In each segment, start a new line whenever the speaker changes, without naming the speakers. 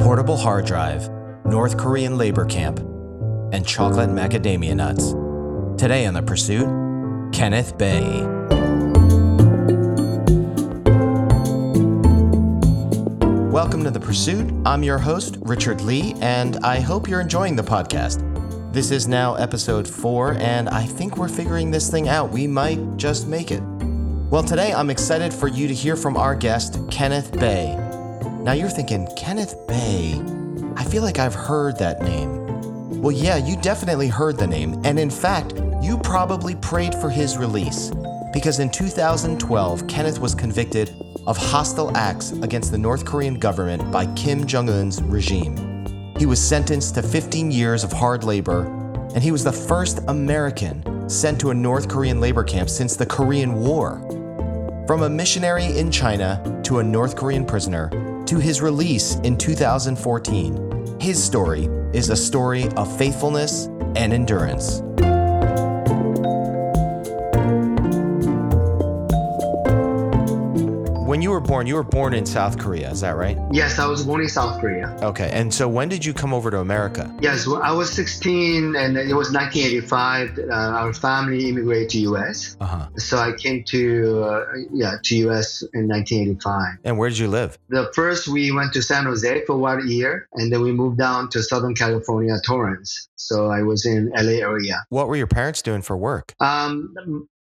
portable hard drive, North Korean labor camp, and chocolate macadamia nuts. Today on The Pursuit, Kenneth Bae. Welcome to The Pursuit. I'm your host, Richard Lee, and I hope you're enjoying the podcast. This is now episode four, and I think we're figuring this thing out. We might just make it. Well, today I'm excited for you to hear from our guest, Kenneth Bae. Now you're thinking, Kenneth Bae. I feel like I've heard that name. Well, yeah, you definitely heard the name, and in fact, you probably prayed for his release. Because in 2012, Kenneth was convicted of hostile acts against the North Korean government by Kim Jong un's regime. He was sentenced to 15 years of hard labor, and he was the first American sent to a North Korean labor camp since the Korean War. From a missionary in China to a North Korean prisoner to his release in 2014, his story is a story of faithfulness and endurance. When you were born, you were born in South Korea, is that right?
Yes, I was born in South Korea.
Okay, and so when did you come over to America?
Yes, well, I was 16 and it was 1985. Uh, our family immigrated to US.
Uh-huh.
So I came to uh, yeah to US in 1985.
And where did you live?
The first we went to San Jose for one year, and then we moved down to Southern California, Torrance. So I was in LA area.
What were your parents doing for work?
Um,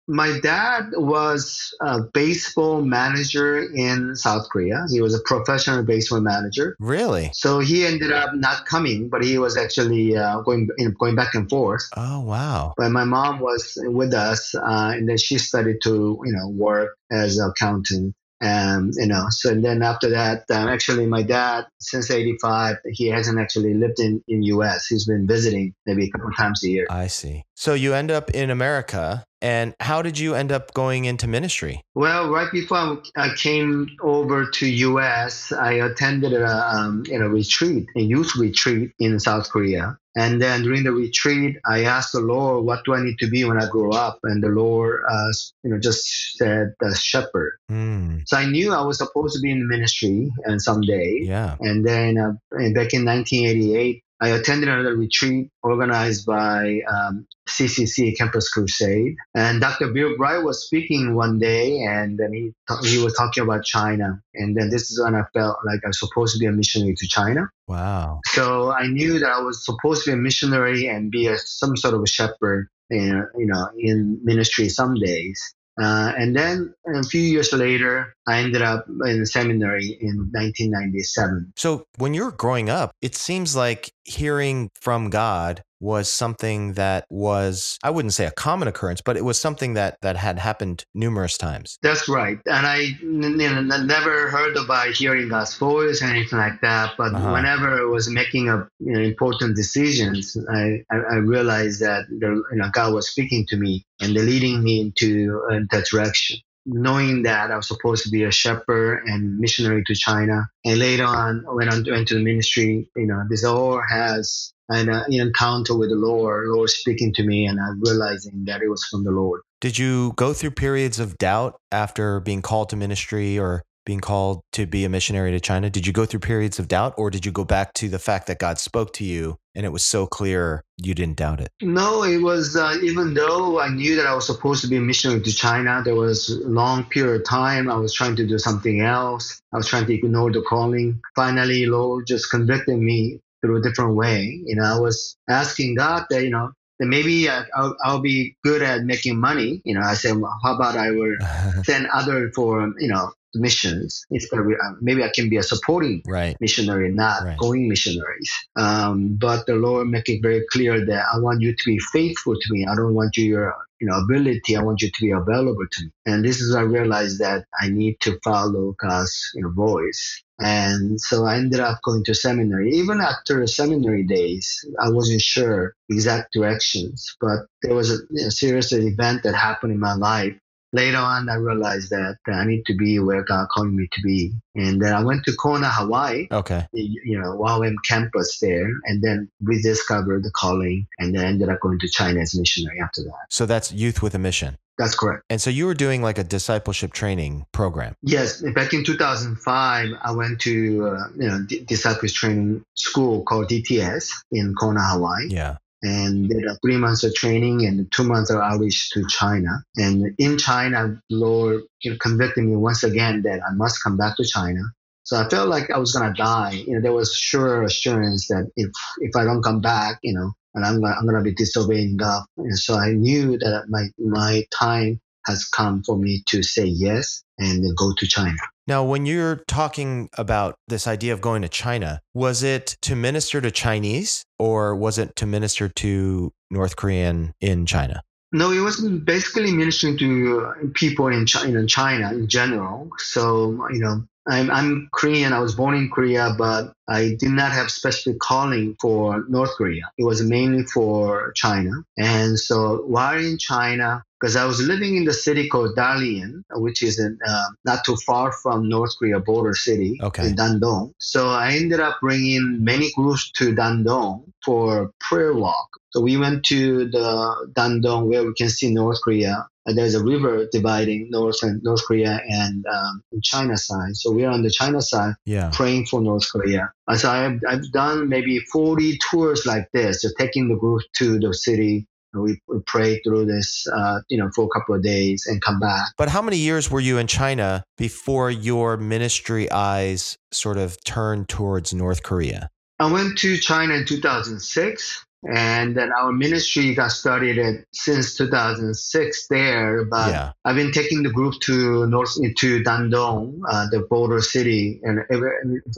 my dad was a baseball manager in South Korea. He was a professional baseball manager.
Really?
So he ended up not coming, but he was actually uh, going you know, going back and forth.
Oh, wow.
But my mom was with us, uh, and then she started to you know work as an accountant. And you know, so and then after that, um, actually, my dad since '85, he hasn't actually lived in in U.S. He's been visiting maybe a couple times a year.
I see. So you end up in America, and how did you end up going into ministry?
Well, right before I came over to U.S., I attended a um, you know retreat, a youth retreat in South Korea. And then during the retreat, I asked the Lord, "What do I need to be when I grow up?" And the Lord, uh, you know, just said, "The shepherd."
Hmm.
So I knew I was supposed to be in ministry and someday.
yeah.
And then uh, back in 1988, I attended another retreat organized by um, CCC Campus Crusade. And Dr. Bill Bright was speaking one day, and then he, he was talking about China. And then this is when I felt like I was supposed to be a missionary to China.
Wow.
So I knew that I was supposed to be a missionary and be a, some sort of a shepherd, know, you know in ministry some days. Uh, and then a few years later, I ended up in seminary in 1997.
So when you were growing up, it seems like hearing from God was something that was I wouldn't say a common occurrence, but it was something that that had happened numerous times.
That's right. And I n- you know, never heard about hearing God's voice or anything like that. But
Uh-huh.
whenever I was making a, you know, important decisions, I, I, I realized that the, you know, God was speaking to me and leading me into uh, that direction. Knowing that I was supposed to be a shepherd and missionary to China, and later on went on went to the ministry. You know, this all has an uh, encounter with the Lord, Lord speaking to me, and I realizing that it was from the Lord.
Did you go through periods of doubt after being called to ministry or being called to be a missionary to China? Did you go through periods of doubt or did you go back to the fact that God spoke to you and it was so clear you didn't doubt it?
No, it was uh, even though I knew that I was supposed to be a missionary to China, there was a long period of time I was trying to do something else. I was trying to ignore the calling. Finally, Lord just convicted me through a different way. You know, I was asking God that, you know, that maybe I, I'll, I'll be good at making money. You know, I said, well, how about I will send other for, you know, missions instead uh, maybe I can be a supporting
right.
missionary, not
Right.
going missionaries. Um, but the Lord make it very clear that I want you to be faithful to me. I don't want you your you know ability. I want you to be available to me. And this is I realized that I need to follow God's you know voice. And so I ended up going to seminary. Even after seminary days, I wasn't sure exact directions. But there was a know, serious event that happened in my life later on, I realized that I need to be where God called me to be. And then I went to Kona, Hawaii,
Okay.
you know, YWAM campus there, and then rediscovered the calling, and then ended up going to China as missionary after that.
So that's Youth with a Mission.
That's correct.
And so you were doing like a discipleship training program.
Yes, back in 2005, I went to uh, you know D- disciples training school called DTS in Kona, Hawaii,
Yeah.
And did a three months of training and two months of outreach to China. And in China, Lord convicted me once again that I must come back to China. So I felt like I was gonna die. You know, there was sure assurance that if if I don't come back, you know, and I'm gonna, I'm gonna be disobeying God. And so I knew that my my time has come for me to say yes and go to China.
Now, when you're talking about this idea of going to China, was it to minister to Chinese or was it to minister to North Korean in China?
No, it was basically ministering to uh, people in China, in China in general. So, you know, I'm, I'm Korean. I was born in Korea, but I did not have specific calling for North Korea. It was mainly for China. And so while in China, because I was living in the city called Dalian, which is in, uh, not too far from North Korea border city
Okay.
in Dandong. So I ended up bringing many groups to Dandong for prayer walk. So we went to the Dandong where we can see North Korea. And there's a river dividing North and North Korea and um, China side. So we're on the China side
Yeah.
praying for North Korea. And so I've, I've done maybe 40 tours like this, so taking the group to the city. We, we pray through this, uh, you know, for a couple of days and come back.
But how many years were you in China before your ministry eyes sort of turned towards North Korea?
I went to China in 2006, and then our ministry got started at, since 2006 there. But
yeah.
I've been taking the group to north to Dandong, uh, the border city, and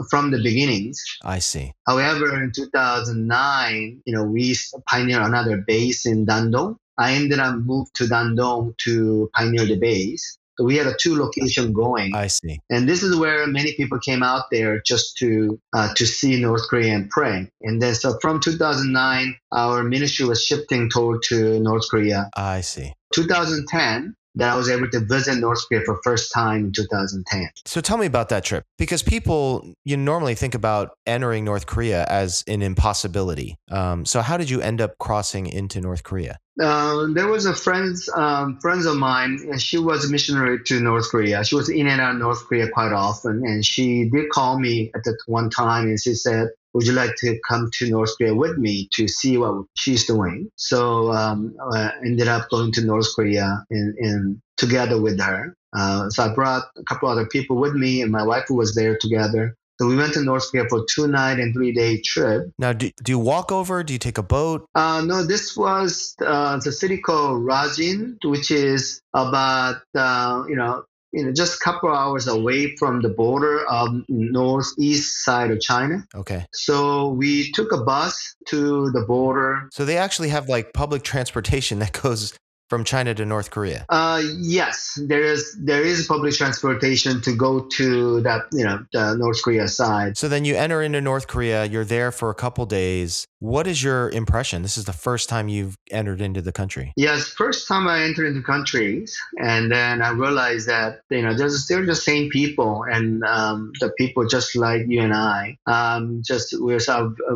from the beginnings.
I see.
However, in 2009, you know, we pioneered another base in Dandong. I ended up moved to Dandong to pioneer the base. So we had a two location going.
I see.
And this is where many people came out there just to uh, to see North Korea and pray. And then so from 2009, our ministry was shifting toward to North Korea.
I see.
2010, that I was able to visit North Korea for first time in 2010.
So tell me about that trip because people you normally think about entering North Korea as an impossibility. Um, so how did you end up crossing into North Korea?
Uh, there was a friends um, friends of mine. and She was a missionary to North Korea. She was in and out of North Korea quite often, and she did call me at that one time, and she said, "Would you like to come to North Korea with me to see what she's doing?" So um, I ended up going to North Korea in, in together with her. Uh, so I brought a couple other people with me, and my wife was there together. So we went to North Korea for two night and three day trip.
Now, do, do you walk over? Do you take a boat?
Uh, no, this was uh, the city called Rajin, which is about uh, you know you know just a couple hours away from the border of northeast side of China.
Okay.
So we took a bus to the border.
So they actually have like public transportation that goes from China to North Korea.
Uh, yes, there is there is public transportation to go to that you know the North Korea side.
So then you enter into North Korea, you're there for a couple days. What is your impression? This is the first time you've entered into the country.
Yes, first time I entered into countries, and then I realized that you know there's they're the same people, and um, the people just like you and I. Um, just we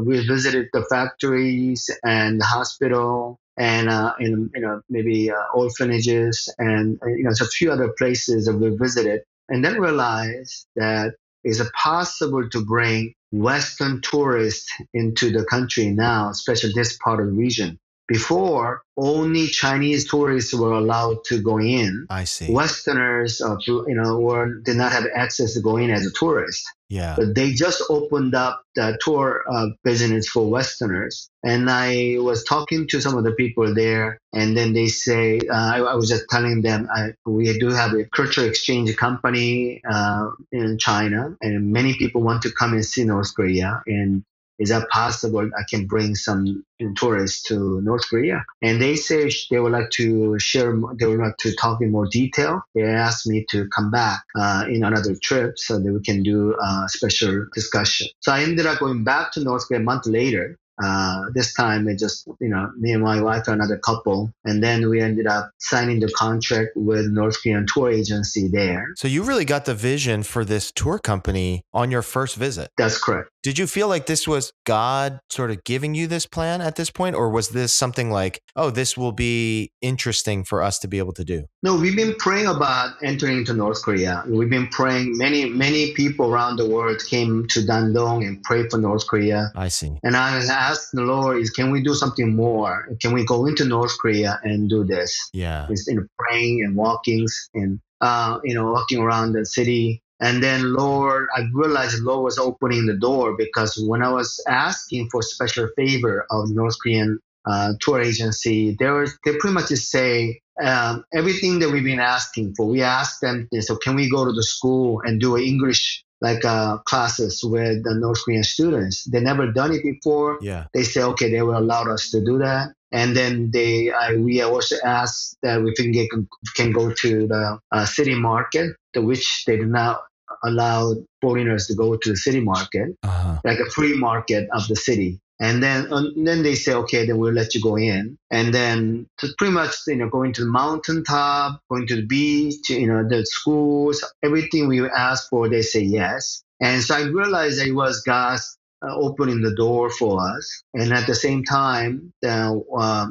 we visited the factories and the hospital, and uh, in you know maybe uh, orphanages, and uh, you know a few other places that we visited, and then realized that is it possible to bring Western tourists into the country now, especially this part of the region. Before, only Chinese tourists were allowed to go in.
I see.
Westerners, uh, you know, were did not have access to go in as a tourist.
Yeah.
But they just opened up the tour uh, business for Westerners. And I was talking to some of the people there, and then they say, uh, I, I, was just telling them, I, we do have a cultural exchange company uh, in China, and many people want to come and see North Korea. And is that possible? I can bring some tourists to North Korea. And they say they would like to share, they would like to talk in more detail. They asked me to come back uh, in another trip so that we can do a special discussion. So I ended up going back to North Korea a month later. Uh, this time it just, you know, me and my wife and another couple. And then we ended up signing the contract with North Korean tour agency there.
So you really got the vision for this tour company on your first visit.
That's correct.
Did you feel like this was God sort of giving you this plan at this point? Or was this something like, oh, this will be interesting for us to be able to do?
No, we've been praying about entering into North Korea. We've been praying. Many, many people around the world came to Dandong and prayed for North Korea.
I see.
And I asked the Lord, is can we do something more? Can we go into North Korea and do this?
Yeah.
It's in praying and walkings and uh, you know walking around the city. And then Lord, I realized Lord was opening the door because when I was asking for special favor of North Korean uh, tour agency, they were they pretty much just say um, everything that we've been asking for. We asked them, so can we go to the school and do an English like uh, classes with the North Korean students? They never done it before.
Yeah.
They say okay, they will allow us to do that. And then they, I, we also asked that we can get, can go to the uh, city market, to which they do not allow foreigners to go to the city market,
Uh-huh.
like a free market of the city. And then, and then they say, okay, then we'll let you go in. And then pretty much, you know, going to the mountaintop, going to the beach, you know, the schools, everything we ask for, they say yes. And so I realized that it was God's uh, opening the door for us. And at the same time, uh, uh,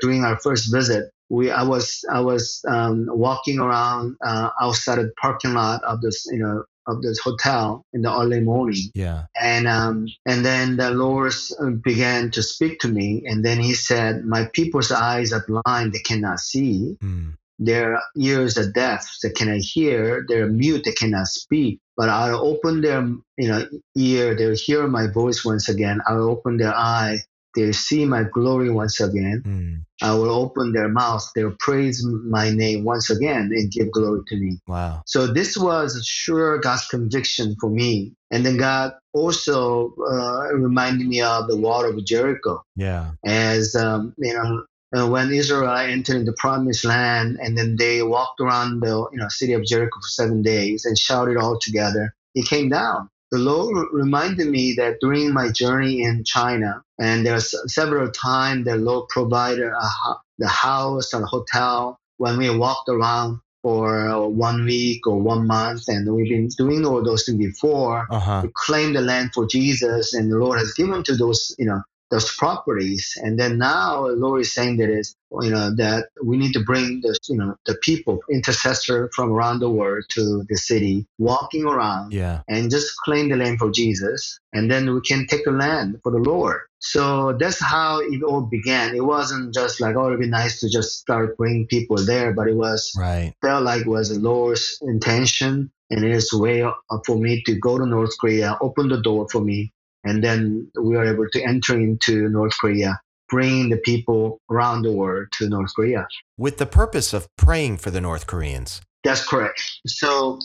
during our first visit, we I was I was um, walking around uh, outside the parking lot of this you know of this hotel in the early morning,
Yeah.
and um, and then the Lord uh, began to speak to me, and then He said, "My people's eyes are blind; they cannot see."
Mm.
Their ears are deaf; they cannot hear. They're mute; they cannot speak. But I'll open their, you know, ear. They'll hear my voice once again. I'll open their eye. They'll see my glory once again.
Mm.
I will open their mouth. They'll praise my name once again and give glory to me.
Wow.
So this was sure God's conviction for me. And then God also uh, reminded me of the wall of Jericho
Yeah.
as um, you know uh, when Israel entered the promised land and then they walked around the you know city of Jericho for seven days and shouted all together. It came down. The Lord reminded me that during my journey in China, and there's several times the Lord provided a, ho- the house and hotel when we walked around for uh, one week or one month, and we've been doing all those things before
Uh huh.
to claim the land for Jesus, and the Lord has given to those, you know, those properties. And then now the Lord is saying that is, you know, that we need to bring the, you know, the people, intercessor from around the world to the city, walking around
Yeah.
and just claim the land for Jesus, and then we can take the land for the Lord. So that's how it all began. It wasn't just like, oh, it'd be nice to just start bringing people there, but it was
Right.
felt like it was the Lord's intention and His way uh, for me to go to North Korea, open the door for me, and then we were able to enter into North Korea, bringing the people around the world to North Korea.
With the purpose of praying for the North Koreans.
That's correct. So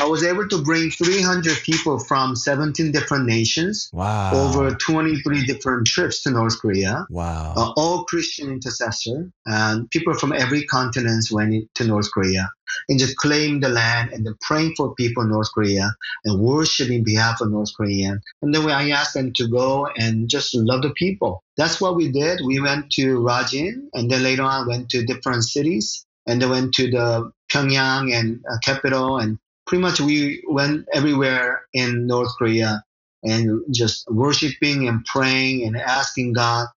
I was able to bring 300 people from 17 different nations,
Wow.
over 23 different trips to North Korea.
Wow.
uh, all Christian intercessor, and people from every continent went to North Korea and just claimed the land and then praying for people in North Korea and worshiping behalf of North Korean. And then I asked them to go and just love the people. That's what we did. We went to Rajin and then later on went to different cities and then went to the Pyongyang and uh, capital and pretty much we went everywhere in North Korea and just worshiping and praying and asking God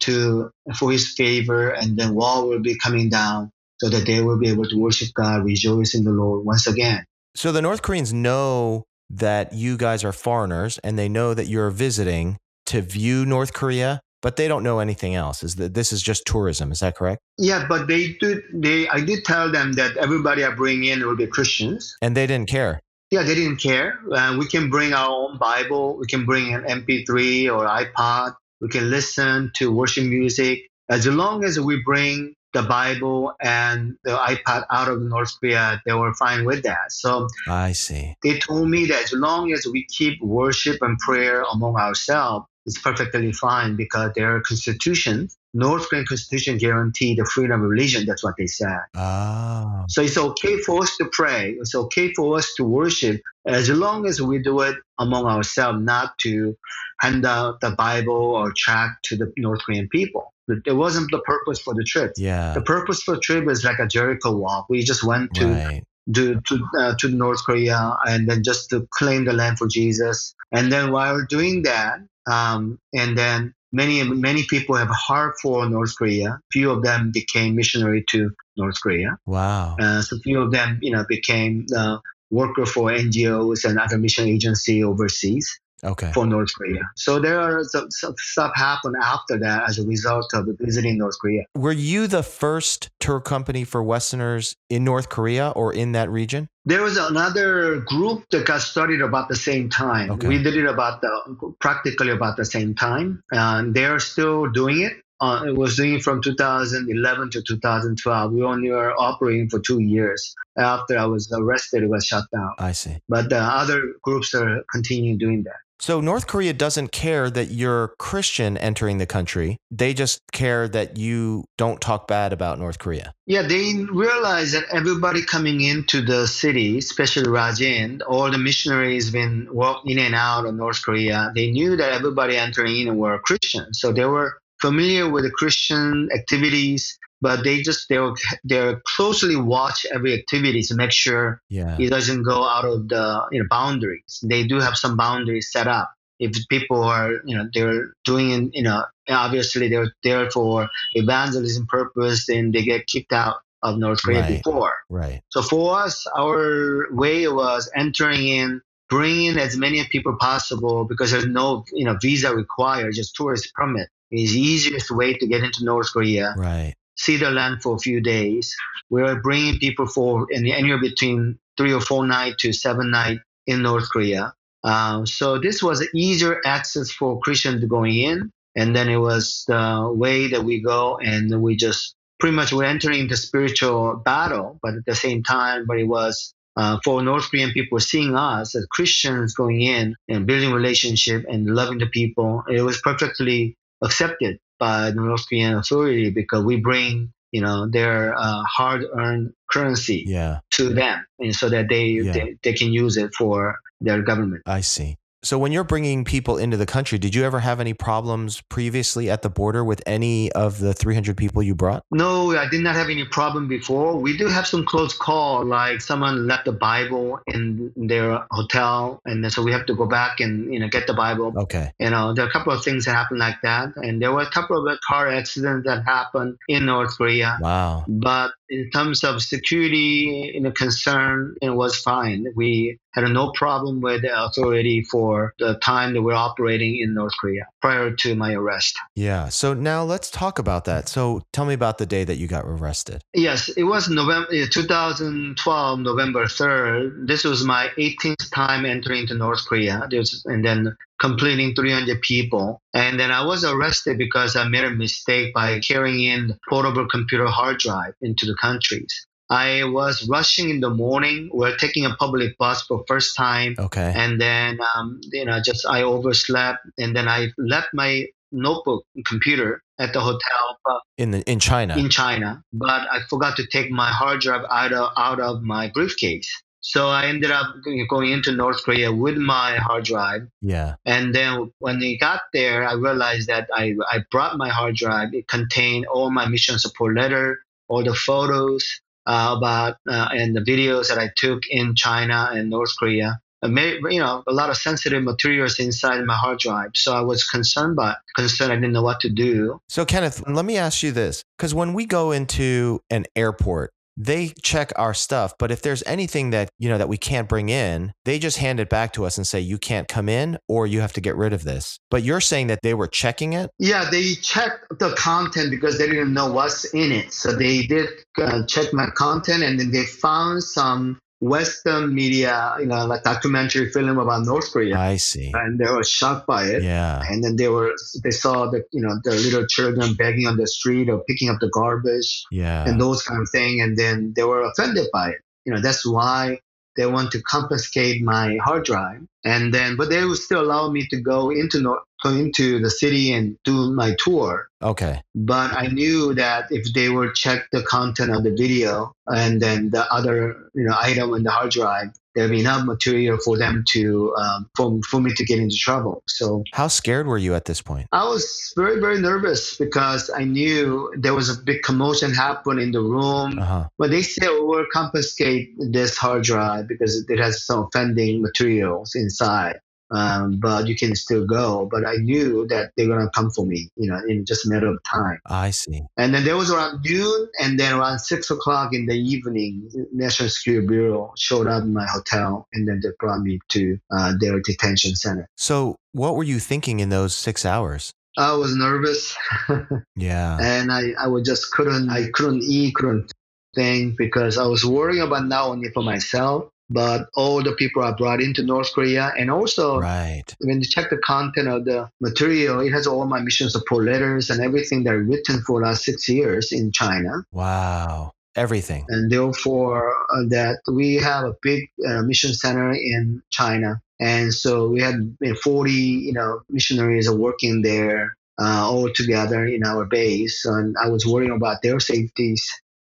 to for his favor and then wall will be coming down so that they will be able to worship God, rejoice in the Lord once again.
So the North Koreans know that you guys are foreigners and they know that you're visiting to view North Korea, but they don't know anything else. Is that this is just tourism? Is that correct?
Yeah, but they did they I did tell them that everybody I bring in will be Christians.
And they didn't care.
Yeah, they didn't care. Uh, we can bring our own Bible. We can bring an MP3 or iPod. We can listen to worship music. As long as we bring the Bible and the iPad out of North Korea, they were fine with that. So
I see.
they told me that as long as we keep worship and prayer among ourselves, it's perfectly fine because their constitution North Korean constitution guarantee the freedom of religion. That's what they said.
Oh.
So it's okay for us to pray. It's okay for us to worship as long as we do it among ourselves, not to hand out the Bible or tract to the North Korean people. It wasn't the purpose for the trip.
Yeah.
The purpose for the trip is like a Jericho walk. We just went to
Right.
to to, uh, to North Korea and then just to claim the land for Jesus. And then while doing that, um, and then many many people have heart for North Korea. Few of them became missionary to North Korea.
Wow.
Uh, so few of them, you know, became uh, worker for NGOs and other mission agency overseas
Okay.
for North Korea. So there are some, some stuff happened after that as a result of visiting North Korea.
Were you the first tour company for Westerners in North Korea or in that region?
There was another group that got started about the same time.
Okay.
We did it about the practically about the same time, and they're still doing it. Uh, it was doing from 2011 to 2012. We only were operating for two years. After I was arrested, it was shut down.
I see.
But the other groups are continuing doing that.
So North Korea doesn't care that you're Christian entering the country. They just care that you don't talk bad about North Korea.
Yeah, they realized that everybody coming into the city, especially Rajin, all the missionaries been walking in and out of North Korea. They knew that everybody entering in were Christians, so they were familiar with the Christian activities. But they just they were they closely watch every activity to make sure
Yeah.
it doesn't go out of the you know boundaries. They do have some boundaries set up. If people are you know they're doing you know obviously they're there for evangelism purpose, then they get kicked out of North Korea
Right.
before.
Right.
So for us, our way was entering in, bringing as many people possible because there's no you know visa required, just tourist permit. It's the easiest way to get into North Korea
Right.
See the land for a few days. We are bringing people for in anywhere between three or four night to seven night in North Korea. Um, so this was easier access for Christians going in, and then it was the way that we go, and we just pretty much we're entering the spiritual battle, but at the same time, but it was. Uh, for North Korean people seeing us as Christians going in and building relationship and loving the people, it was perfectly accepted by the North Korean authority because we bring you know their uh, hard-earned currency
Yeah.
to them, and so that they,
Yeah.
they they can use it for their government.
I see. So when you're bringing people into the country, did you ever have any problems previously at the border with any of the 300 people you brought?
No, I did not have any problem before. We do have some close call, like someone left the Bible in their hotel, and so we have to go back and you know get the Bible.
Okay.
You know, there are a couple of things that happened like that, and there were a couple of car accidents that happened in North Korea.
Wow.
But in terms of security, you know, concern, it was fine. We had no problem with the authority for the time that we're operating in North Korea prior to my arrest.
Yeah. So now let's talk about that. So tell me about the day that you got arrested.
Yes, it was November uh, 2012, November 3rd. This was my 18th time entering into North Korea. And then completing 300 people. And then I was arrested because I made a mistake by carrying in portable computer hard drive into the countries. I was rushing in the morning. We're taking a public bus for first time.
Okay.
And then, um, you know, just I overslept. And then I left my notebook and computer at the hotel. But
In the in China.
in China, but I forgot to take my hard drive out of out of my briefcase. So I ended up going into North Korea with my hard drive.
yeah.
And then when we got there, I realized that I, I brought my hard drive. It contained all my mission support letter, all the photos about uh, and the videos that I took in China and North Korea. Made, you know, a lot of sensitive materials inside my hard drive. So I was concerned, but concerned I didn't know what to do.
So Kenneth, let me ask you this cuz when we go into an airport, they check our stuff, but if there's anything that, you know, that we can't bring in, they just hand it back to us and say you can't come in or you have to get rid of this. But you're saying that they were checking it?
Yeah, they checked the content because they didn't know what's in it. So they did uh, check my content, and then they found some Western media, you know, like documentary film about North Korea,
I see.
and they were shocked by it.
Yeah.
And then they were they saw the you know the little children begging on the street or picking up the garbage
Yeah.
and those kind of thing, and then they were offended by it. You know, that's why they want to confiscate my hard drive, and then but they would still allow me to go into North go into the city and do my tour.
Okay.
But I knew that if they would check the content of the video and then the other you know item on the hard drive, there'd be enough material for them to um, for, for me to get into trouble. So
How scared were you at this point?
I was very very nervous because I knew there was a big commotion happen in the room.
Uh huh.
But they said we will confiscate this hard drive because it has some offending materials inside. Um, but you can still go. But I knew that they're gonna come for me, you know, in just a matter of time.
I see.
And then there was around noon, and then around six o'clock in the evening, National Security Bureau showed up in my hotel, and then they brought me to uh, their detention center.
So, what were you thinking in those six hours?
I was nervous,
Yeah.
and I, I was just couldn't I couldn't eat, couldn't think because I was worrying about not only for myself, but all the people are brought into North Korea, and also
Right.
when you check the content of the material, it has all my mission support letters and everything that I've written for the last six years in China.
Wow. Everything.
and therefore uh, that we have a big uh, mission center in China, and so we had 40 you know missionaries are working there uh, all together in our base, and I was worrying about their safeties.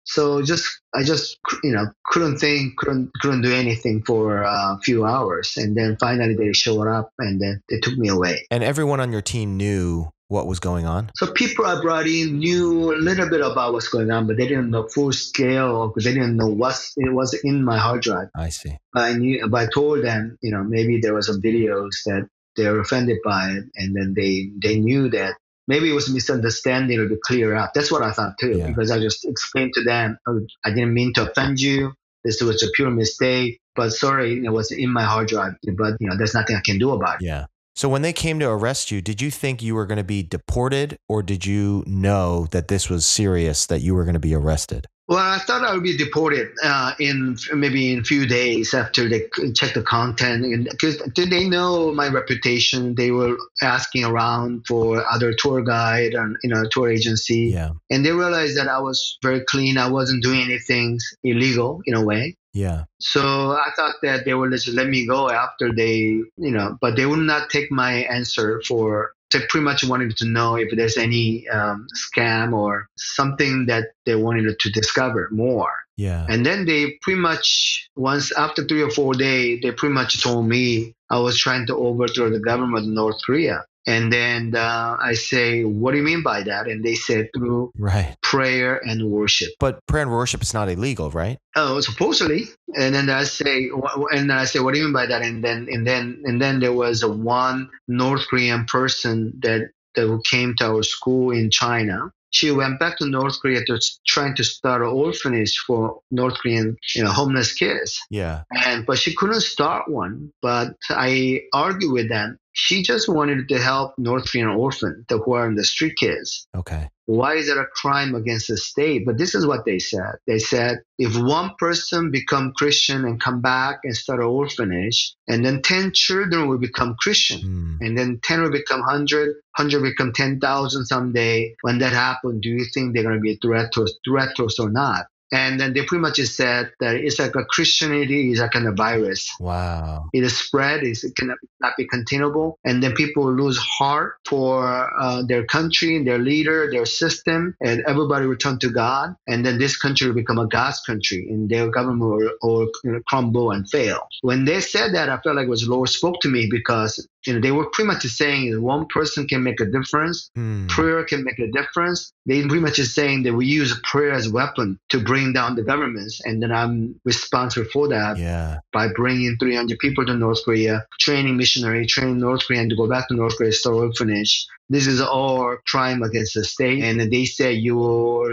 So just I just you know couldn't think, couldn't couldn't do anything for a few hours, and then finally they showed up, and then they took me away.
And everyone on your team knew what was going on?
So people I brought in knew a little bit about what's going on, but they didn't know full scale because they didn't know what it was in my hard drive.
I see.
But I knew, but I told them, you know, maybe there were some videos that they were offended by it, and then they they knew that maybe it was a misunderstanding or to clear up. That's what I thought too,
Yeah.
because I just explained to them, oh, I didn't mean to offend you. This was a pure mistake, but sorry, it was in my hard drive. But you know, there's nothing I can do about it.
Yeah. So when they came to arrest you, did you think you were going to be deported or did you know that this was serious that you were going to be arrested?
Well, I thought I would be deported uh, in maybe in a few days after they check the content, because did they know my reputation? They were asking around for other tour guide and you know tour agency,
Yeah.
and they realized that I was very clean. I wasn't doing anything illegal in a way.
Yeah.
So I thought that they would just let me go after they, you know, but they would not take my answer for. They pretty much wanted to know if there's any um, scam or something that they wanted to discover more.
Yeah.
And then they pretty much once after three or four days, they pretty much told me I was trying to overthrow the government of North Korea. And then uh, I say, what do you mean by that? And they said through
Right.
prayer and worship.
But prayer and worship is not illegal, right?
Oh, supposedly. And then I say, and then I say, what do you mean by that? And then, and then, and then there was a one North Korean person that that came to our school in China. She went back to North Korea to trying to start an orphanage for North Korean, you know, homeless kids.
Yeah.
And but she couldn't start one. But I argued with them. She just wanted to help North Korean orphans that who are in the street kids
Okay.
Why is it a crime against the state? But this is what they said. They said if one person become Christian and come back and start an orphanage, and then 10 children will become Christian,
Hmm.
and then 10 will become 100, 100 become 10,000 someday. When that happens, do you think they're going to be a threat to us, threat to us or not? And then they pretty much just said that it's like a Christianity is a kind of virus.
Wow.
It is spread, it's- it cannot not be containable, and then people lose heart for uh, their country, their leader, their system, and everybody return to God, and then this country will become a God's country, and their government will, will you know, crumble and fail. When they said that, I felt like it was Lord spoke to me because you know they were pretty much saying that one person can make a difference,
Hmm.
prayer can make a difference. They pretty much is saying that we use prayer as a weapon to bring down the governments, and then I'm responsible for that
Yeah.
by bringing 300 people to North Korea, training missionary, training North Korean to go back to North Korea, start orphanage. This is all crime against the state, and they say you will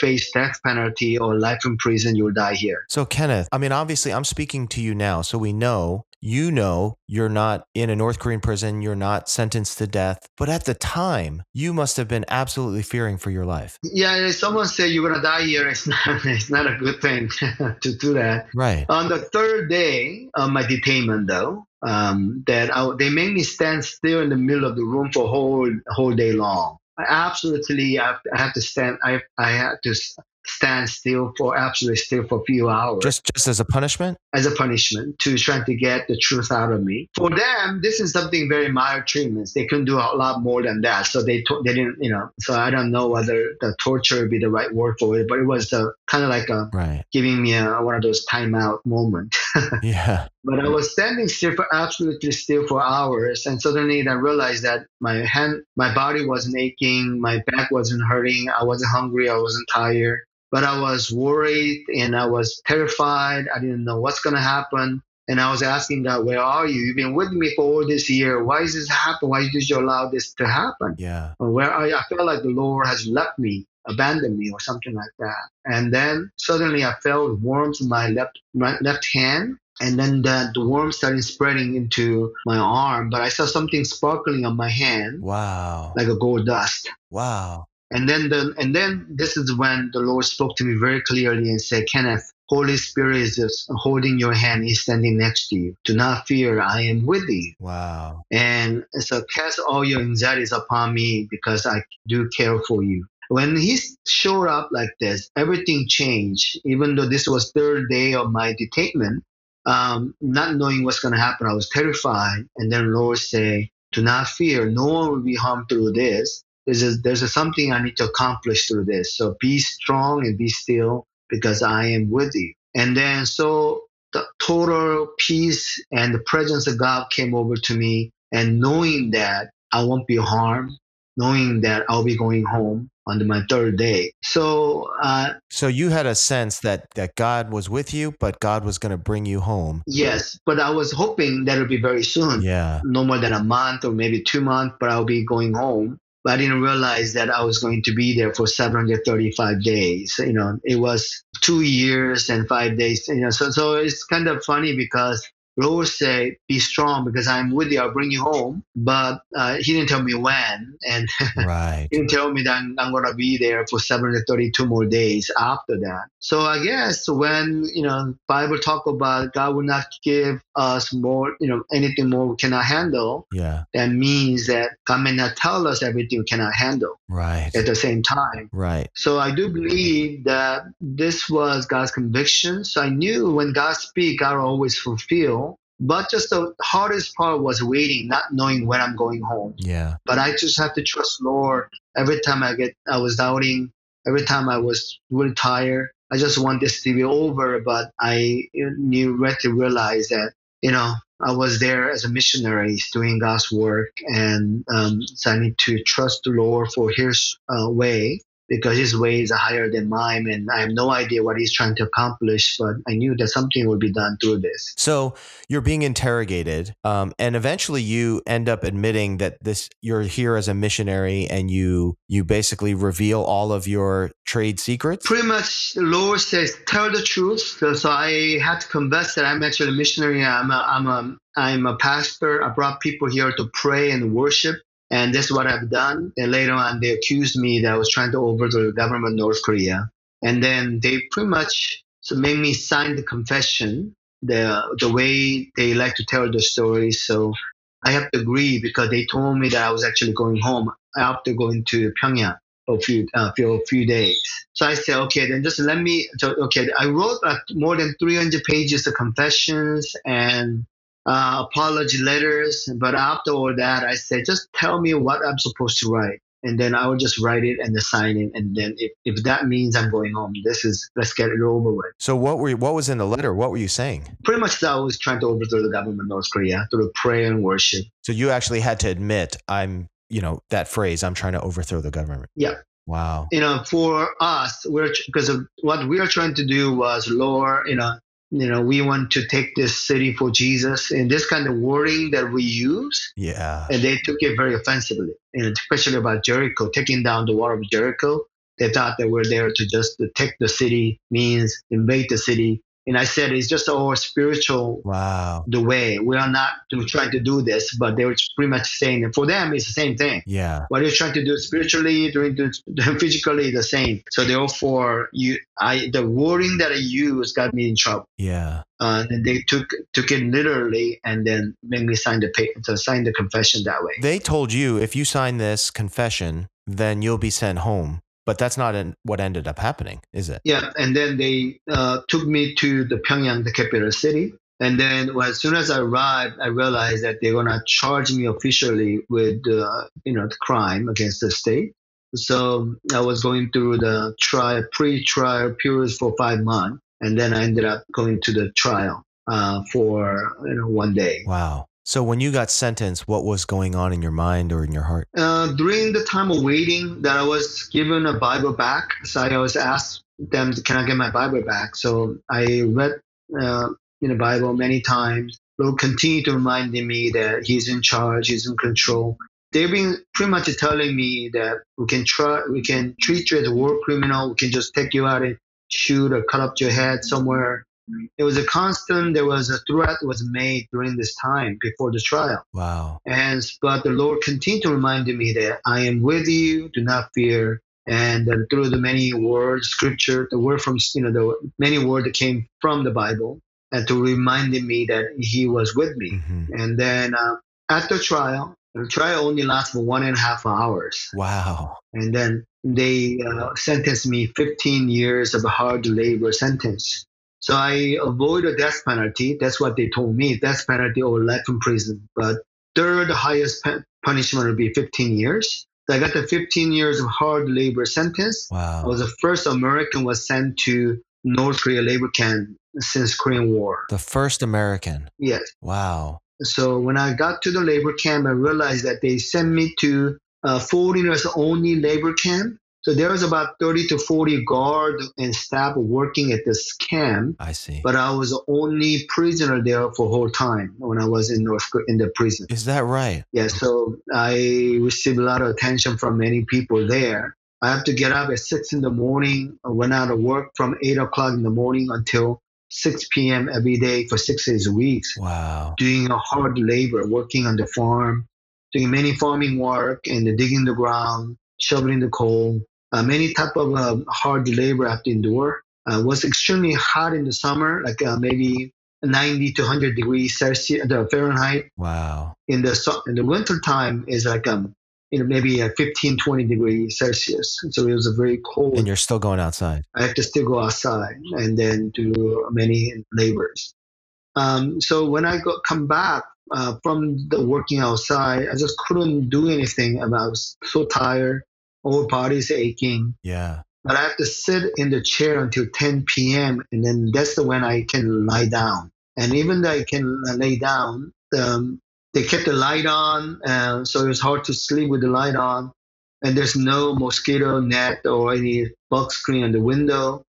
face death penalty or life in prison. You will die here.
So, Kenneth, I mean, obviously, I'm speaking to you now. So we know, you know, you're not in a North Korean prison, you're not sentenced to death. But at the time, you must have been absolutely fearing for your life.
Yeah, if someone said you're gonna die here, it's not it's not a good thing to do that.
Right.
On the third day of my detainment, though, um, that I, they made me stand still in the middle of the room for a whole whole day long. I absolutely, I have to stand. I I had to. Stand still for absolutely still for a few hours.
Just just as a punishment?
As a punishment to trying to get the truth out of me. For them, this is something very mild treatments. They couldn't do a lot more than that. So they to- they didn't, you know. So I don't know whether the torture would be the right word for it, but it was uh, kind of like a
Right.
giving me a, one of those timeout moment.
Yeah.
But I was standing still for absolutely still for hours, and suddenly I realized that my hand, my body wasn't aching, my back wasn't hurting, I wasn't hungry, I wasn't tired, but I was worried and I was terrified. I didn't know what's gonna happen, and I was asking God, "Where are you? You've been with me for all this year. Why is this happen? Why did you allow this to happen?
Yeah.
Or where are you? I felt like the Lord has left me." Abandoned me or something like that, and then suddenly I felt warmth in my left my left hand, and then the, the worm started spreading into my arm but i saw something sparkling on my hand
Wow.
like a gold dust
Wow.
And then the and then this is when the lord spoke to me very clearly and said kenneth holy spirit is just holding your hand he's standing next to you do not fear i am with you
Wow.
and so cast all your anxieties upon me because i do care for you when he showed up like this everything changed even though this was third day of my detainment um, not knowing what's going to happen, I was terrified. And then Lord say, "Do not fear. No one will be harmed through this. There's a, there's a something I need to accomplish through this. So be strong and be still, because I am with you." And then so the total peace and the presence of God came over to me, and knowing that I won't be harmed, knowing that I'll be going home on my third day. So uh,
So you had a sense that that God was with you, but God was going to bring you home.
yes, but I was hoping that it'll be very soon.
Yeah.
no more than a month or maybe two months, but I'll be going home. But I didn't realize that I was going to be there for 735 days. You know, it was two years and five days. You know, so so it's kind of funny because Lord say, "Be strong, because I'm with you. I'll bring you home." But uh, He didn't tell me when, and
Right.
He didn't tell me that I'm, to be there for 732 more days after that. So I guess when, you know, Bible talk about God will not give us more, you know, anything more we cannot handle,
Yeah.
that means that God may not tell us everything we cannot handle
Right.
at the same time.
Right.
So I do believe that this was God's conviction. So I knew when God speaks, God will always fulfill. But just the hardest part was waiting, not knowing when I'm going home
Yeah.
but I just have to trust Lord. Every time I get, I was doubting. Every time I was really tired. I just want this to be over. But I knew, had to realize that you know I was there as a missionary doing God's work, and um, so I need to trust the Lord for His uh, way because His ways are higher than mine, and I have no idea what He's trying to accomplish. But I knew that something would be done through this.
So you're being interrogated, um, and eventually you end up admitting that this you're here as a missionary, and you you basically reveal all of your trade secrets.
pretty much the Lord says, tell the truth. So, so I had to confess that I'm actually a missionary. I'm a, I'm a, I'm a pastor. I brought people here to pray and worship. And this is what I've done. And later on, they accused me that I was trying to overthrow the government of North Korea. And then they pretty much so made me sign the confession, the, the way they like to tell the story. So I have to agree because they told me that I was actually going home after going to Pyongyang for a few, uh, a few days. So I said, okay, then just let me. So, okay, I wrote like more than 300 pages of confessions and uh, apology letters. But after all that, I said, just tell me what I'm supposed to write. And then I will just write it and sign it. And then if, if that means I'm going home, this is, let's get it over with.
So what were you, what was in the letter? What were you saying?
Pretty much I was trying to overthrow the government of North Korea through prayer and worship.
So you actually had to admit, I'm, you know, that phrase, I'm trying to overthrow the government.
Yeah.
Wow.
you know, for us, we're because of what we are trying to do was Lord, you know, you know, we want to take this city for Jesus, and this kind of wording that we use,
Yeah.
and they took it very offensively, and especially about Jericho, taking down the wall of Jericho. They thought that we're there to just to take the city means invade the city, and I said it's just our spiritual
Wow.
the way we are not to trying to do this, but they were pretty much saying that for them it's the same thing
Yeah.
what you're trying to do spiritually, doing physically the same. So therefore, you, I, the wording that I used got me in trouble.
Yeah.
Uh, and they took took it literally, and then made me sign the paper, to sign the confession that way.
They told you if you sign this confession, then you'll be sent home. But that's not in, what ended up happening, is it?
Yeah, and then they uh, took me to the Pyongyang, the capital city. And then well, as soon as I arrived, I realized that they're gonna charge me officially with uh, you know the crime against the state. So I was going through the trial, pre-trial period for five months, and then I ended up going to the trial uh, for you know one day.
Wow. So when you got sentenced, what was going on in your mind or in your heart?
Uh, during the time of waiting, that I was given a Bible back. So I was asked them, "Can I get my Bible back?" So I read uh, in the Bible many times. Lord continued to remind me that He's in charge, He's in control. They've been pretty much telling me that we can try, we can treat you as a war criminal. We can just take you out and shoot or cut up your head somewhere it was a constant there was a threat was made during this time before the trial
wow
and but the lord continued to remind me that i am with you do not fear and uh, through the many words scripture the word from you know the many words that came from the bible and to remind me that he was with me
Mhm.
and then uh, at the trial the trial only lasted for one and a half hours
Wow.
and then they uh, sentenced me 15 years of a hard labor sentence. So I avoid a death penalty. That's what they told me, death penalty or life in prison. But third highest pu- punishment would be 15 years. So I got the 15 years of hard labor sentence.
Wow.
I was the first American was sent to North Korea labor camp since Korean War.
The first American.
Yes.
Wow.
So when I got to the labor camp, I realized that they sent me to uh, foreigners only labor camp. So there was about 30 to 40 guard and staff working at this camp,
I see.
but I was the only prisoner there for whole time when I was in North in the prison.
Is that right?
Yeah, so I received a lot of attention from many people there. I have to get up at six in the morning. I went out of work from eight o'clock in the morning until 6 p.m. every day for six days a week
Wow.
doing a hard labor, working on the farm, doing many farming work and digging the ground, shoveling the coal, uh, many type of uh, hard labor I have to endure. Uh, was extremely hot in the summer, like uh, maybe 90 to 100 degrees Celsius, the Fahrenheit.
Wow.
In the su- in the winter time is like um, you know maybe uh, 15, 20 degrees Celsius. So it was a very cold.
And you're still going outside.
I have to still go outside and then do many labors. Um, so when I go, come back uh, from the working outside, I just couldn't do anything. I was so tired, whole body's aching.
Yeah.
But I have to sit in the chair until 10 p.m. and then that's the when I can lie down. And even though I can lay down, um, they kept the light on, uh, so it was hard to sleep with the light on. And there's no mosquito net or any bug screen on the window.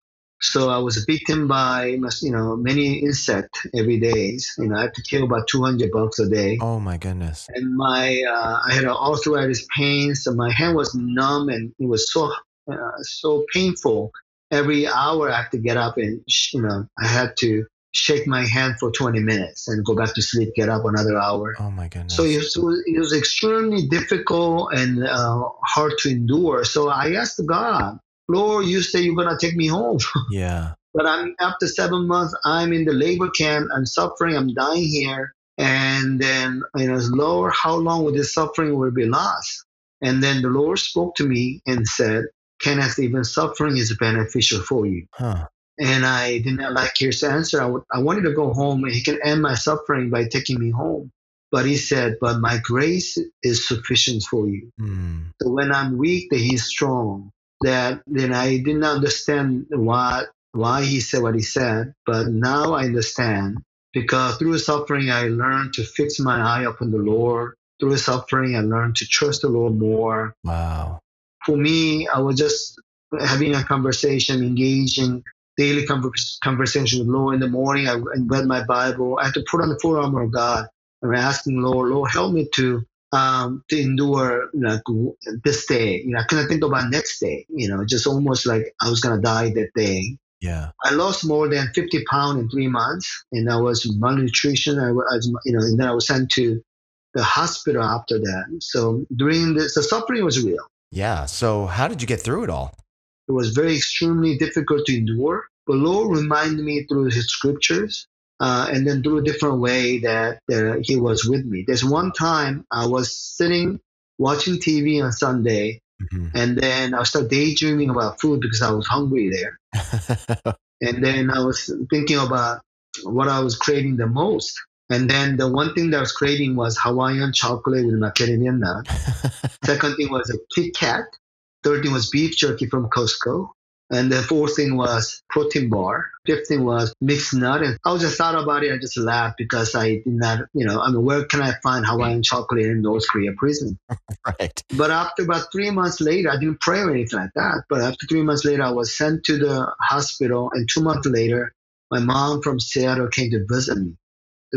So I was bitten by, you know, many insects every day. You know, I have to kill about 200 bugs a day
Oh my goodness.
and my uh, I had arthritis pain, so my hand was numb and it was so uh, so painful. Every hour I had to get up and you know I had to shake my hand for 20 minutes and go back to sleep, get up another hour.
Oh my goodness.
So it was, it was extremely difficult and uh, hard to endure. So I asked God, Lord, you say you're gonna take me home.
yeah.
But I'm after seven months, I'm in the labor camp. I'm suffering. I'm dying here. And then you know, Lord, how long will this suffering will be lost? And then the Lord spoke to me and said, Kenneth, even suffering is beneficial for you.
Huh.
And I did not like his answer. I, w- I wanted to go home and he can end my suffering by taking me home. But he said, But my grace is sufficient for you.
Hmm.
So when I'm weak, that he's strong. That then I didn't understand why why he said what he said, but now I understand because through suffering I learned to fix my eye upon the Lord. Through suffering I learned to trust the Lord more.
Wow.
For me, I was just having a conversation, engaging daily convers- conversation with Lord in the morning. I read my Bible. I had to put on the full armor of God and asking Lord, Lord, help me to um, to endure like this day. You know, I couldn't think about next day. You know, just almost like I was gonna die that day.
Yeah.
I lost more than 50 pounds in three months, and I was malnutrition. I was, you know, and then I was sent to the hospital after that. So during this, the suffering was real.
Yeah. So how did you get through it all?
It was very extremely difficult to endure. But Lord reminded me through His scriptures, uh, and then through a different way that, that He was with me. There's one time I was sitting watching TV on Sunday, Mm-hmm. And then I started daydreaming about food because I was hungry there. and then I was thinking about what I was craving the most. And then the one thing that I was craving was Hawaiian chocolate with macadamia nut. Second thing was a Kit Kat. Third thing was beef jerky from Costco. And the fourth thing was protein bar. Fifth thing was mixed nut. And I just thought about it. I just laughed because I did not, you know, I mean, where can I find Hawaiian chocolate in North Korea prison?
right.
But after about three months later, I didn't pray or anything like that. But after three months later, I was sent to the hospital. And two months later, my mom from Seattle came to visit me.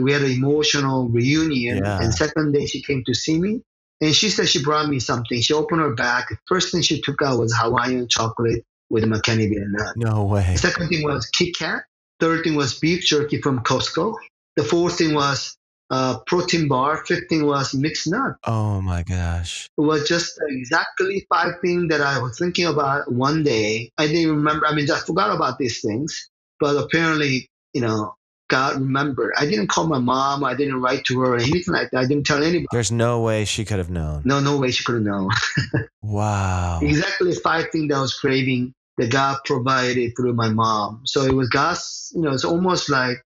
We had an emotional reunion. Yeah. And second day, she came to see me. And she said she brought me something. She opened her bag. First thing she took out was Hawaiian chocolate with McKinney nut.
No way.
The second thing was Kit Kat. Third thing was beef jerky from Costco. The fourth thing was uh, protein bar. Fifth thing was mixed nut.
Oh my gosh.
It was just exactly five things that I was thinking about one day. I didn't remember. I mean, I forgot about these things, but apparently, you know, God remembered. I didn't call my mom. I didn't write to her or anything like that. I didn't tell anybody.
There's no way she could have known.
No, no way she could have known.
wow.
Exactly five things that I was craving that God provided through my mom. So it was God's, you know, it's almost like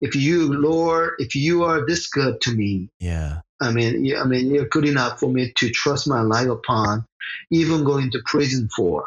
if you, Lord, if you are this good to me,
yeah.
I mean, I mean, you're good enough for me to trust my life upon, even going to prison for.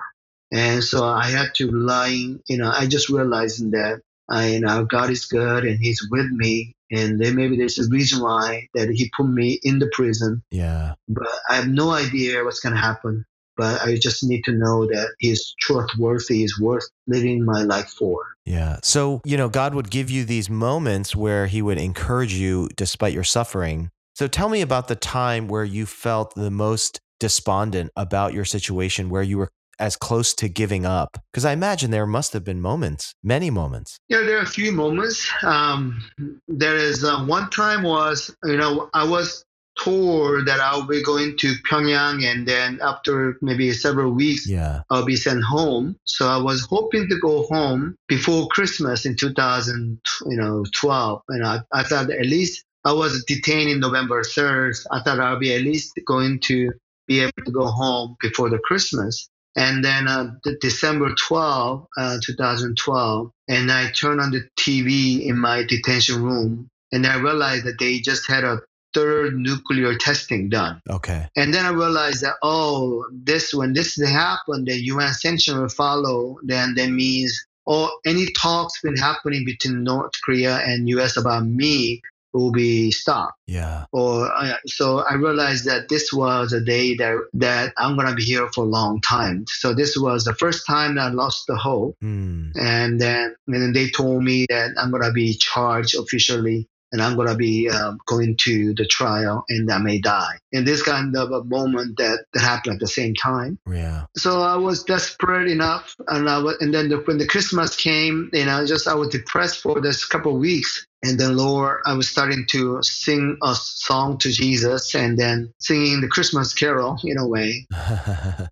And so I had to rely, you know, I just realizing that I, you know, God is good and He's with me, and then maybe there's a reason why that He put me in the prison.
Yeah.
But I have no idea what's gonna happen but I just need to know that he's trustworthy, is worth living my life for.
Yeah. So, you know, God would give you these moments where he would encourage you despite your suffering. So tell me about the time where you felt the most despondent about your situation, where you were as close to giving up? Because I imagine there must have been moments, many moments.
Yeah, there are a few moments. Um, there is uh, one time was, you know, I was tour that I'll be going to Pyongyang and then after maybe several weeks,
yeah.
I'll be sent home. So I was hoping to go home before Christmas in 2012. And I, I thought at least I was detained in November 3rd. I thought I'll be at least going to be able to go home before the Christmas. And then uh, December 12, uh, 2012, and I turned on the TV in my detention room and I realized that they just had a third nuclear testing done.
Okay.
And then I realized that oh, this when this happened, the UN sanction will follow. Then that means oh, any talks been happening between North Korea and US about me will be stopped.
Yeah.
Or uh, so I realized that this was a day that that I'm gonna be here for a long time. So this was the first time that I lost the hope.
Mm.
And then and then they told me that I'm gonna be charged officially and I'm going to be um, going to the trial and I may die. And this kind of a moment that, that happened at the same time.
Yeah.
So I was desperate enough. And, I was, and then the, when the Christmas came, you know, just I was depressed for this couple of weeks. And then Lord, I was starting to sing a song to Jesus and then singing the Christmas carol in a way.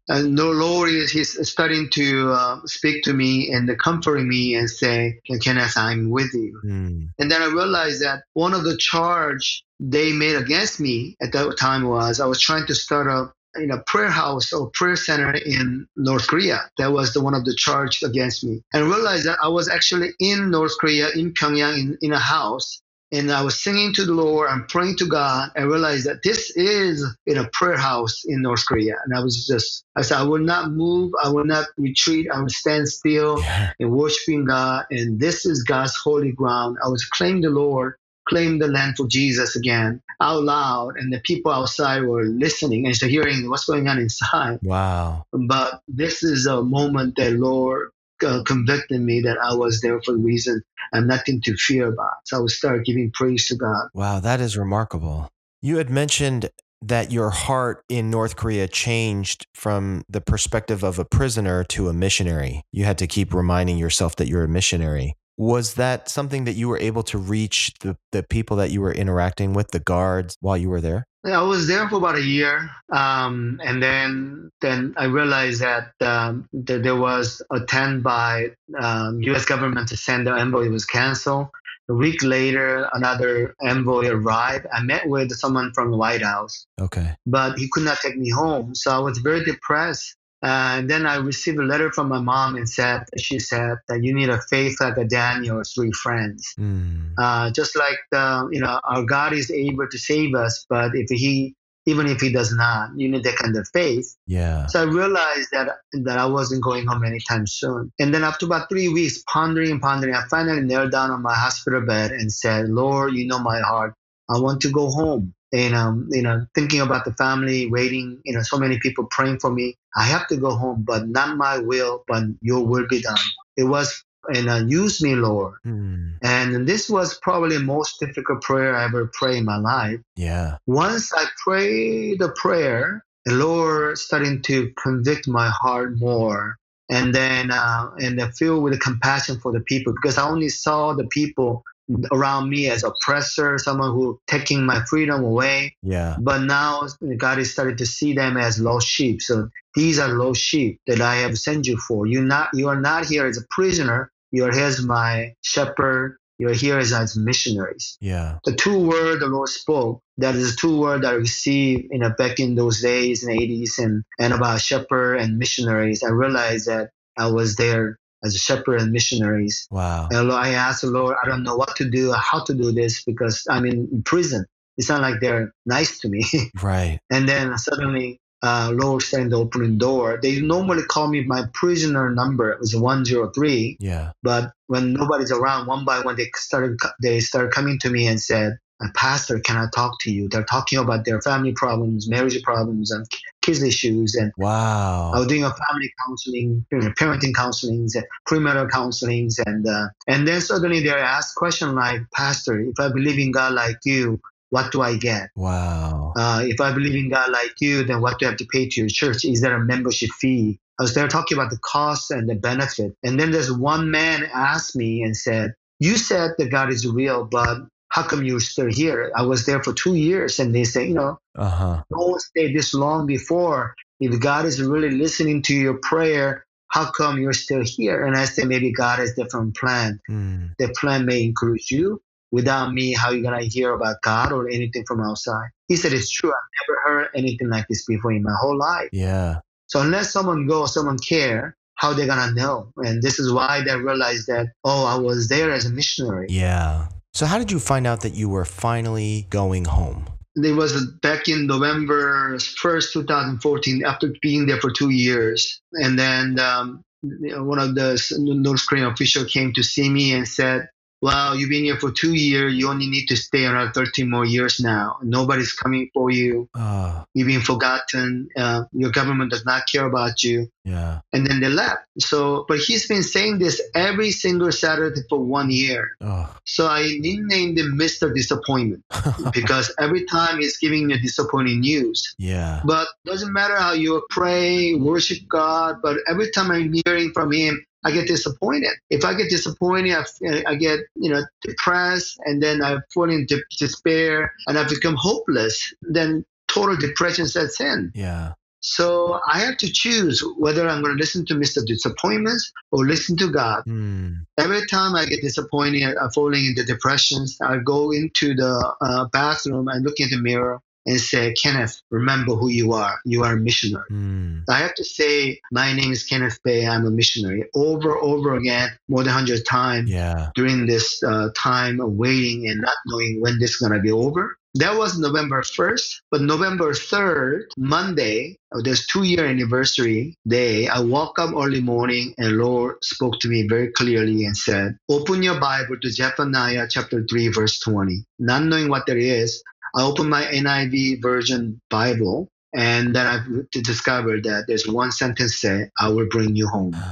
and the Lord is he's starting to uh, speak to me and comforting me and say, Kenneth, I'm with you. Mm. And then I realized that one of the charge they made against me at that time was I was trying to start a in a prayer house or prayer center in North Korea. That was the one of the charge against me. And realized that I was actually in North Korea, in Pyongyang, in, in a house. And I was singing to the Lord and praying to God. I realized that this is in a prayer house in North Korea. And I was just, I said, I will not move. I will not retreat. I will stand still yeah. and worshiping God. And this is God's holy ground. I was claiming the Lord claim the land for Jesus again out loud, and the people outside were listening and so hearing what's going on inside.
Wow!
But this is a moment that Lord uh, convicted me that I was there for a reason and nothing to fear about. So I would start giving praise to God.
Wow, that is remarkable. You had mentioned that your heart in North Korea changed from the perspective of a prisoner to a missionary. You had to keep reminding yourself that you're a missionary. Was that something that you were able to reach the, the people that you were interacting with, the guards, while you were there?
I was there for about a year, um, and then then I realized that, um, that there was a attempt by um, U.S. government to send the envoy was canceled, A week later, another envoy arrived. I met with someone from the White House,
Okay.
but he could not take me home. So I was very depressed. Uh, and then I received a letter from my mom and said, she said that you need a faith like a Daniel, three friends.
Mm.
Uh, just like the, you know, our God is able to save us, but if he, even if he does not, you need that kind of faith.
Yeah.
So I realized that that I wasn't going home anytime soon. And then after about three weeks, pondering and pondering, I finally knelt down on my hospital bed and said, "Lord, you know my heart. I want to go home." And um, you know, thinking about the family, waiting, you know, so many people praying for me. I have to go home, but not my will, but Your will be done. It was, and uh, use me, Lord.
Mm.
And this was probably the most difficult prayer I ever prayed in my life
Yeah.
once I prayed the prayer, the Lord starting to convict my heart more, and then uh, and I feel with compassion for the people because I only saw the people around me as oppressor, someone who taking my freedom away.
Yeah.
But now God is starting to see them as lost sheep. So these are lost sheep that I have sent you for. You not you are not here as a prisoner. You are here as my shepherd. You are here as, as missionaries
Yeah.
the two word the Lord spoke, that is the two word that I received, you know, back in those days in the 80s and, and about shepherd and missionaries. I realized that I was there as a shepherd and missionaries.
Wow.
And I asked the Lord, I don't know what to do, how to do this because I'm in prison. It's not like they're nice to me.
Right.
and then suddenly, uh, Lord started to open the door. They normally call me my prisoner number. It was 103.
Yeah.
But when nobody's around, one by one, they started they started coming to me and said, "Pastor, can I talk to you?" They're talking about their family problems, marriage problems, and kids issues. And
wow, I
was doing a family counseling, parenting counselings, and premarital counselings, and uh, and then suddenly they asked question like, "Pastor, if I believe in God like you, what do I get?
Wow.
Uh, if I believe in God like you, then what do I have to pay to your church? Is there a membership fee?" I was there talking about the cost and the benefit. And then there's one man asked me and said, You said that God is real, but how come you're still here? I was there for two years. And they say, You know,
Uh huh.
no one stayed this long before. If God is really listening to your prayer, how come you're still here? And I said, Maybe God has different plan.
Mm.
The plan may include you. Without me, how you gonna hear about God or anything from outside? He said, It's true. I've never heard anything like this before in my whole life.
Yeah.
So unless someone goes, someone care, how they gonna know? And this is why they realized that, oh, I was there as a missionary.
Yeah. So how did you find out that you were finally going home?
It was back in November 1st, 2014, after being there for two years. And then um, one of the North Korean officials came to see me and said, well, you've been here for two years. You only need to stay another 13 more years now. Nobody's coming for you.
Oh,
You've been forgotten. Uh, your government does not care about you.
yeah.
and then they left. So, but he's been saying this every single Saturday for one year.
Oh.
So I nicknamed him Mr. Disappointment because every time he's giving me disappointing news.
yeah.
But doesn't matter how you pray, worship God, but every time I'm hearing from him, I get disappointed. If I get disappointed, I, I get you know depressed, and then I fall into despair, and I become hopeless. Then total depression sets in.
Yeah.
So I have to choose whether I'm going to listen to Mr. Disappointments or listen to God.
Mm.
Every time I get disappointed, I'm falling into depressions. I go into the uh, bathroom and look in the mirror and say, Kenneth, remember who you are. You are a missionary.
Mm.
I have to say, my name is Kenneth Bae. I'm a missionary over over again, more than 100 times
Yeah.
during this uh, time of waiting and not knowing when this is going to be over. That was November 1st, but November 3rd, Monday, uh, this two year anniversary day, I woke up early morning and Lord spoke to me very clearly and said, Open your Bible to Zephaniah chapter 3, verse 20. Not knowing what that is, I opened my NIV version Bible and then I discovered that there's one sentence say, I will bring you home.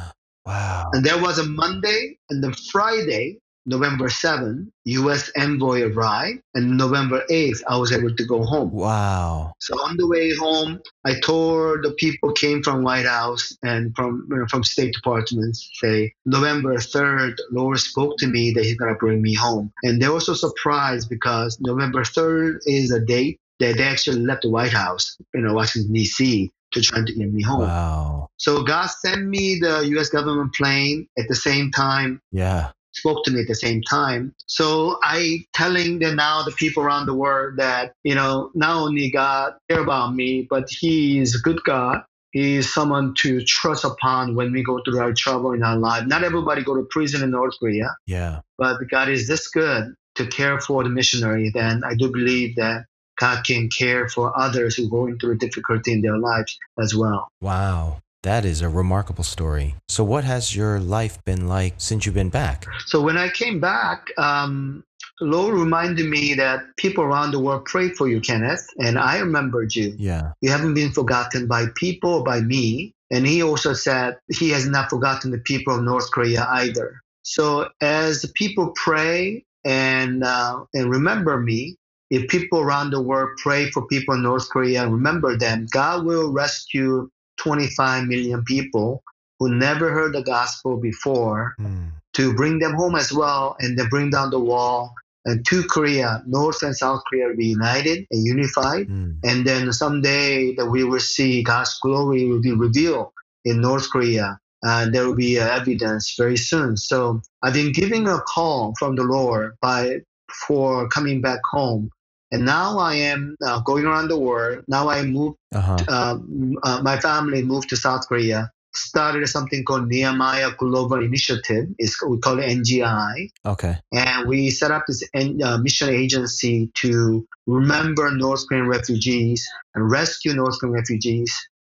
Wow.
And there was a Monday and then Friday, November 7th, US envoy arrived. And November 8th, I was able to go home.
Wow.
So on the way home, I told the people came from White House and from you know, from State Departments, say November 3rd, Lord spoke to me that he's gonna bring me home. And they were so surprised because November 3rd is a date that they actually left the White House, you know, Washington D.C. to try to get me home.
Wow.
So God sent me the U.S. government plane at the same time.
Yeah.
Spoke to me at the same time. So I telling them now the people around the world that, you know, not only God care about me, but he is a good God. He is someone to trust upon when we go through our trouble in our life. Not everybody go to prison in North Korea,
Yeah.
but God is this good to care for the missionary. Then I do believe that God can care for others who are going through difficulty in their lives as well.
Wow. That is a remarkable story. So, what has your life been like since you've been back?
So when I came back, um, Lord reminded me that people around the world prayed for you, Kenneth, and I remembered you.
Yeah.
You haven't been forgotten by people or by me. And he also said he has not forgotten the people of North Korea either. So as people pray and uh, and remember me, if people around the world pray for people in North Korea and remember them, God will rescue 25 million people who never heard the gospel before
Hmm.
to bring them home as well and then bring down the wall and to Korea, North and South Korea be united and unified.
Hmm.
And then someday that we will see God's glory will be revealed in North Korea. And there will be uh, evidence very soon. So I've been giving a call from the Lord by for coming back home. And now I am uh, going around the world. Now I moved
Uh huh.
uh, uh, my family moved to South Korea, started something called Nehemiah Global Initiative. It's, we call it NGI.
Okay.
And we set up this uh, mission agency to remember North Korean refugees and rescue North Korean refugees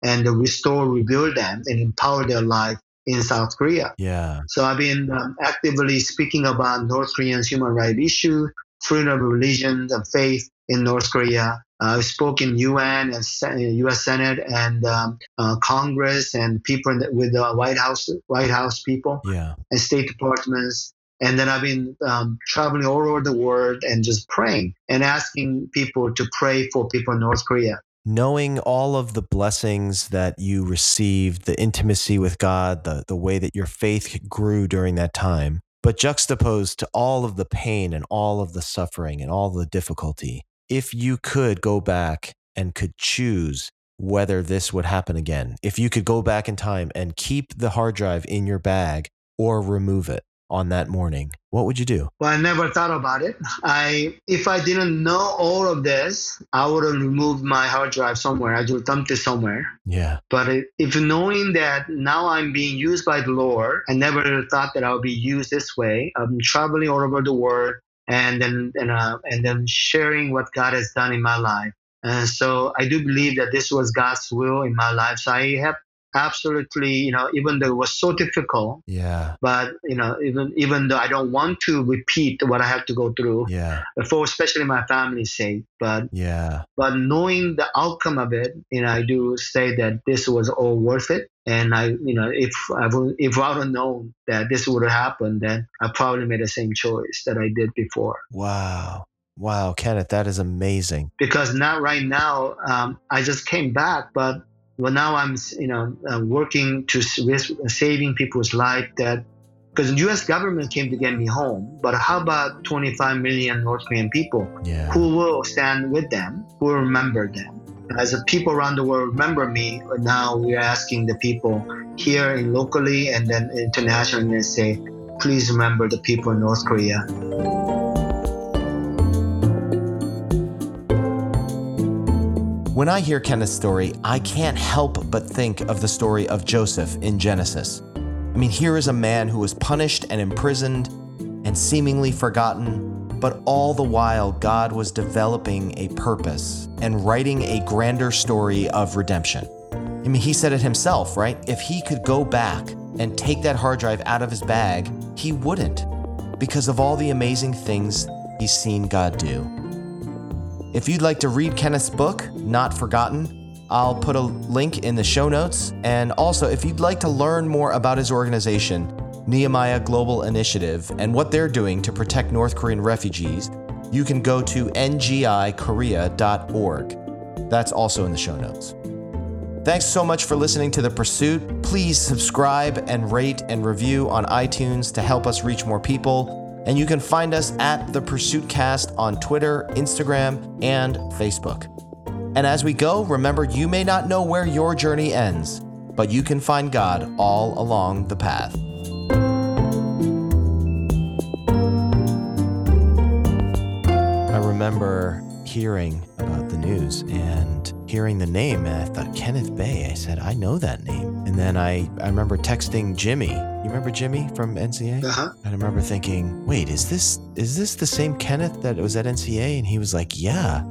and restore, rebuild them, and empower their life in South Korea.
Yeah.
So I've been um, actively speaking about North Koreans' human rights issue, freedom of religion and faith in North Korea. Uh, I spoke in UN and Sen- U.S. Senate and um, uh, Congress and people in the, with the White House, White House people
Yeah.
and State departments. And then I've been um, traveling all over the world and just praying and asking people to pray for people in North Korea.
knowing all of the blessings that you received, the intimacy with God, the, the way that your faith grew during that time, but juxtaposed to all of the pain and all of the suffering and all the difficulty, if you could go back and could choose whether this would happen again, if you could go back in time and keep the hard drive in your bag or remove it on that morning, what would you do?
Well, I never thought about it. I, if I didn't know all of this, I would have removed my hard drive somewhere. I would dumped it somewhere.
Yeah.
But it- if knowing that now I'm being used by the Lord, I never thought that I would be used this way. I'm traveling all over the world and then and, uh, and then sharing what God has done in my life. And so I do believe that this was God's will in my life. So I have absolutely, you know, even though it was so difficult,
Yeah.
but you know, even even though I don't want to repeat what I had to go through
Yeah.
for especially my family's sake, but
Yeah.
but knowing the outcome of it, you know, I do say that this was all worth it. And I, you know, if I would, if I would have known that this would have happened, then I probably made the same choice that I did before.
Wow. Wow, Kenneth, that is amazing.
Because not right now, um, I just came back, but well, now I'm, you know, uh, working to risk saving people's life. That because the U.S. government came to get me home, but how about 25 million North Korean people?
Yeah.
who will stand with them, who will remember them. As the people around the world remember me, now we are asking the people here in locally and then internationally and say, please remember the people in North Korea.
When I hear Kenneth's story, I can't help but think of the story of Joseph in Genesis. I mean, here is a man who was punished and imprisoned and seemingly forgotten, but all the while, God was developing a purpose and writing a grander story of redemption. I mean, he said it himself, right? If he could go back and take that hard drive out of his bag, he wouldn't because of all the amazing things he's seen God do. If you'd like to read Kenneth's book, Not Forgotten, I'll put a link in the show notes. And also, if you'd like to learn more about his organization, Nehemiah Global Initiative, and what they're doing to protect North Korean refugees, you can go to ngikorea.org. That's also in the show notes. Thanks so much for listening to The Pursuit. Please subscribe and rate and review on iTunes to help us reach more people. And you can find us at The Pursuit Cast on Twitter, Instagram, and Facebook. And as we go, remember you may not know where your journey ends, but you can find God all along the path. I remember hearing about the news and hearing the name, and I thought Kenneth Bae. I said, I know that name. And then I, I remember texting Jimmy. You remember Jimmy from NCA?
Uh-huh.
And I remember thinking, wait, is this is this the same Kenneth that was at NCA? And he was like, yeah.